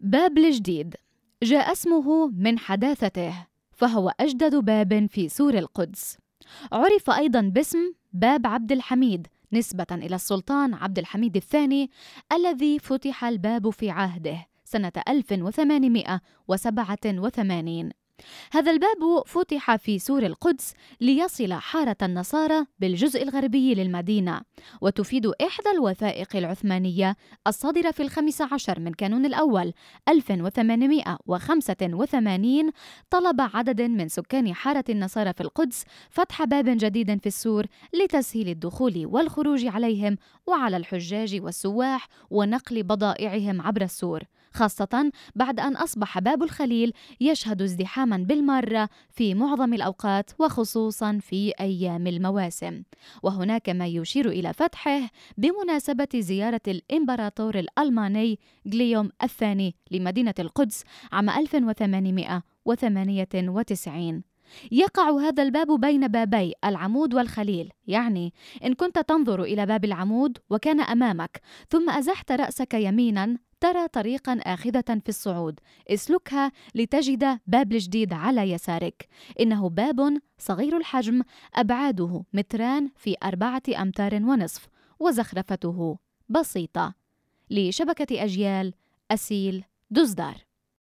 باب الجديد. جاء اسمه من حداثته فهو أجدد باب في سور القدس. عرف أيضا باسم باب عبد الحميد نسبة إلى السلطان عبد الحميد الثاني الذي فتح الباب في عهده سنة 1887 هذا الباب فتح في سور القدس ليصل حارة النصارى بالجزء الغربي للمدينة وتفيد إحدى الوثائق العثمانية الصادرة في الخامس عشر من كانون الأول 1885 طلب عدد من سكان حارة النصارى في القدس فتح باب جديد في السور لتسهيل الدخول والخروج عليهم وعلى الحجاج والسواح ونقل بضائعهم عبر السور. خاصة بعد أن أصبح باب الخليل يشهد ازدحاما بالمرة في معظم الأوقات وخصوصا في أيام المواسم. وهناك ما يشير إلى فتحه بمناسبة زيارة الإمبراطور الألماني غليوم الثاني لمدينة القدس عام 1898 يقع هذا الباب بين بابي العمود والخليل. يعني إن كنت تنظر إلى باب العمود وكان أمامك ثم أزحت رأسك يمينا ترى طريقا آخذة في الصعود. اسلكها لتجد باب الجديد على يسارك. إنه باب صغير الحجم أبعاده متران في أربعة أمتار ونصف وزخرفته بسيطة. لشبكة أجيال أسيل دزدار